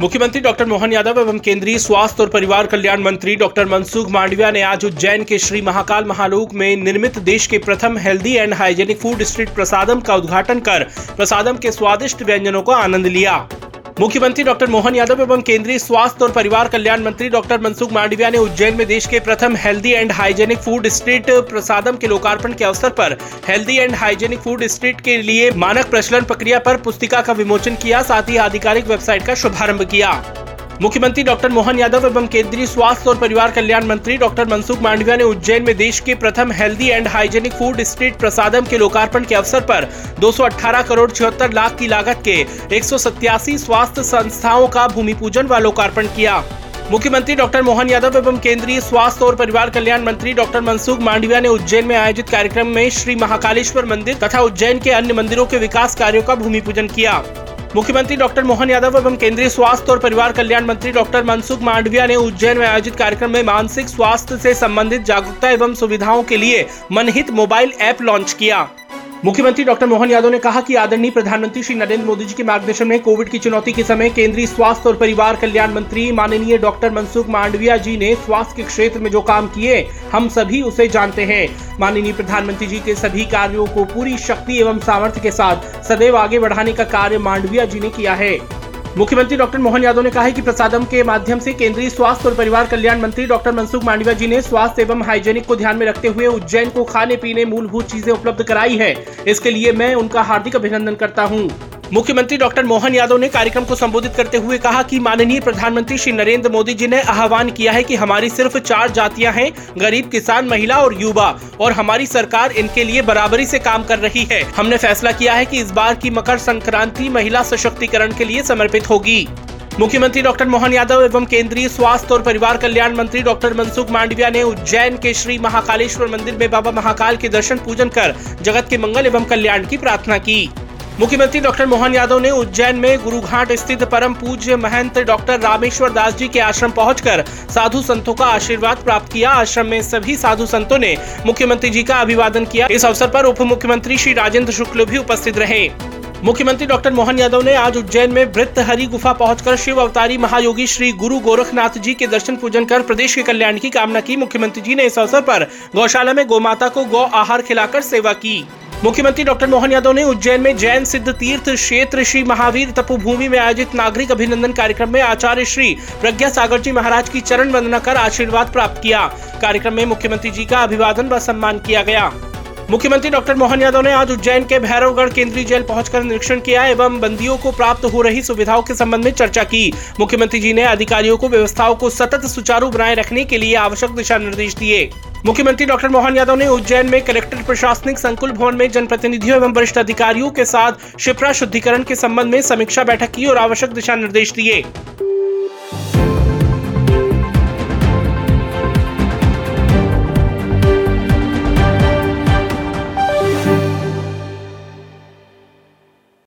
मुख्यमंत्री डॉक्टर मोहन यादव एवं केंद्रीय स्वास्थ्य और परिवार कल्याण मंत्री डॉक्टर मनसुख मांडविया ने आज उज्जैन के श्री महाकाल महालोक में निर्मित देश के प्रथम healthy and hygienic food street Prasadam का उद्घाटन कर प्रसादम के स्वादिष्ट व्यंजनों का आनंद लिया। मुख्यमंत्री डॉक्टर मोहन यादव एवं केंद्रीय स्वास्थ्य और परिवार कल्याण मंत्री डॉक्टर मनसुख मांडविया ने उज्जैन में देश के प्रथम healthy and hygienic food street Prasadam के लोकार्पण के अवसर पर healthy and hygienic food street के लिए मानक प्रचलन प्रक्रिया पर पुस्तिका का विमोचन किया, साथ ही आधिकारिक वेबसाइट का शुभारंभ किया। मुख्यमंत्री डॉक्टर मोहन यादव एवं केंद्रीय स्वास्थ्य और परिवार कल्याण मंत्री डॉक्टर मनसुख मांडविया ने उज्जैन में देश के प्रथम healthy and hygienic food street Prasadam के लोकार्पण के अवसर पर 218 करोड़ छिहत्तर लाख की लागत के एक स्वास्थ्य संस्थाओं का भूमि पूजन व लोकार्पण किया। मुख्यमंत्री डॉक्टर मोहन यादव एवं केंद्रीय स्वास्थ्य और परिवार कल्याण मंत्री डॉक्टर मनसुख मांडविया ने उज्जैन में आयोजित कार्यक्रम में श्री महाकालेश्वर मंदिर तथा उज्जैन के अन्य मंदिरों के विकास कार्यों का भूमि पूजन किया। मुख्यमंत्री डॉक्टर मोहन यादव एवं केंद्रीय स्वास्थ्य और परिवार कल्याण मंत्री डॉक्टर मनसुख मांडविया ने उज्जैन में आयोजित कार्यक्रम में मानसिक स्वास्थ्य से संबंधित जागरूकता एवं सुविधाओं के लिए मनहित मोबाइल ऐप लॉन्च किया। मुख्यमंत्री डॉक्टर मोहन यादव ने कहा कि आदरणीय प्रधानमंत्री श्री नरेंद्र मोदी जी के मार्गदर्शन में कोविड की चुनौती के समय केंद्रीय स्वास्थ्य और परिवार कल्याण मंत्री माननीय डॉक्टर मनसुख मांडविया जी ने स्वास्थ्य के क्षेत्र में जो काम किए, हम सभी उसे जानते हैं। माननीय प्रधानमंत्री जी के सभी कार्यो को पूरी शक्ति एवं सामर्थ्य के साथ सदैव आगे बढ़ाने का कार्य मांडविया जी ने किया है। मुख्यमंत्री डॉक्टर मोहन यादव ने कहा है कि प्रसादम के माध्यम से केंद्रीय स्वास्थ्य और परिवार कल्याण मंत्री डॉक्टर मनसुख मांडविया जी ने स्वास्थ्य एवं हाइजेनिक को ध्यान में रखते हुए उज्जैन को खाने पीने मूलभूत चीज़ें उपलब्ध कराई है। इसके लिए मैं उनका हार्दिक अभिनंदन करता हूँ। मुख्यमंत्री डॉक्टर मोहन यादव ने कार्यक्रम को संबोधित करते हुए कहा कि माननीय प्रधानमंत्री श्री नरेंद्र मोदी जी ने आह्वान किया है कि हमारी सिर्फ़ चार जातियाँ हैं, गरीब, किसान, महिला और युवा, और हमारी सरकार इनके लिए बराबरी से काम कर रही है। हमने फैसला किया है कि इस बार की मकर संक्रांति महिला सशक्तिकरण के लिए समर्पित होगी। मुख्यमंत्री डॉक्टर मोहन यादव एवं केंद्रीय स्वास्थ्य और परिवार कल्याण मंत्री डॉक्टर मनसुख मांडविया ने उज्जैन के श्री महाकालेश्वर मंदिर में बाबा महाकाल के दर्शन पूजन कर जगत के मंगल एवं कल्याण की प्रार्थना की। मुख्यमंत्री डॉक्टर मोहन यादव ने उज्जैन में गुरुघाट स्थित परम पूज्य महंत डॉक्टर रामेश्वर दास जी के आश्रम पहुंचकर साधु संतों का आशीर्वाद प्राप्त किया। आश्रम में सभी साधु संतों ने मुख्यमंत्री जी का अभिवादन किया। इस अवसर पर उप मुख्यमंत्री श्री राजेंद्र शुक्ल भी उपस्थित रहे। मुख्यमंत्री डॉक्टर मोहन यादव ने आज उज्जैन में वृत्त हरि गुफा पहुंचकर शिव अवतारी महायोगी श्री गुरु गोरखनाथ जी के दर्शन पूजन कर प्रदेश के कल्याण की कामना की। मुख्यमंत्री जी ने इस अवसर पर गौशाला में गौमाता को गौ आहार खिलाकर सेवा की। मुख्यमंत्री डॉक्टर मोहन यादव ने उज्जैन में जैन सिद्ध तीर्थ क्षेत्र श्री महावीर तपोभूमि में आयोजित नागरिक अभिनंदन कार्यक्रम में आचार्य श्री प्रज्ञा सागर जी महाराज की चरण वंदना कर आशीर्वाद प्राप्त किया। कार्यक्रम में मुख्यमंत्री जी का अभिवादन व सम्मान किया गया। मुख्यमंत्री डॉक्टर मोहन यादव ने आज उज्जैन के भैरवगढ़ केंद्रीय जेल पहुंचकर निरीक्षण किया एवं बंदियों को प्राप्त हो रही सुविधाओं के संबंध में चर्चा की। मुख्यमंत्री जी ने अधिकारियों को व्यवस्थाओं को सतत सुचारू बनाए रखने के लिए आवश्यक दिशा निर्देश दिए। मुख्यमंत्री डॉक्टर मोहन यादव ने उज्जैन में कलेक्टर प्रशासनिक संकुल भवन में जनप्रतिनिधियों एवं वरिष्ठ अधिकारियों के साथ शिप्रा शुद्धिकरण के संबंध में समीक्षा बैठक की और आवश्यक दिशा निर्देश दिए।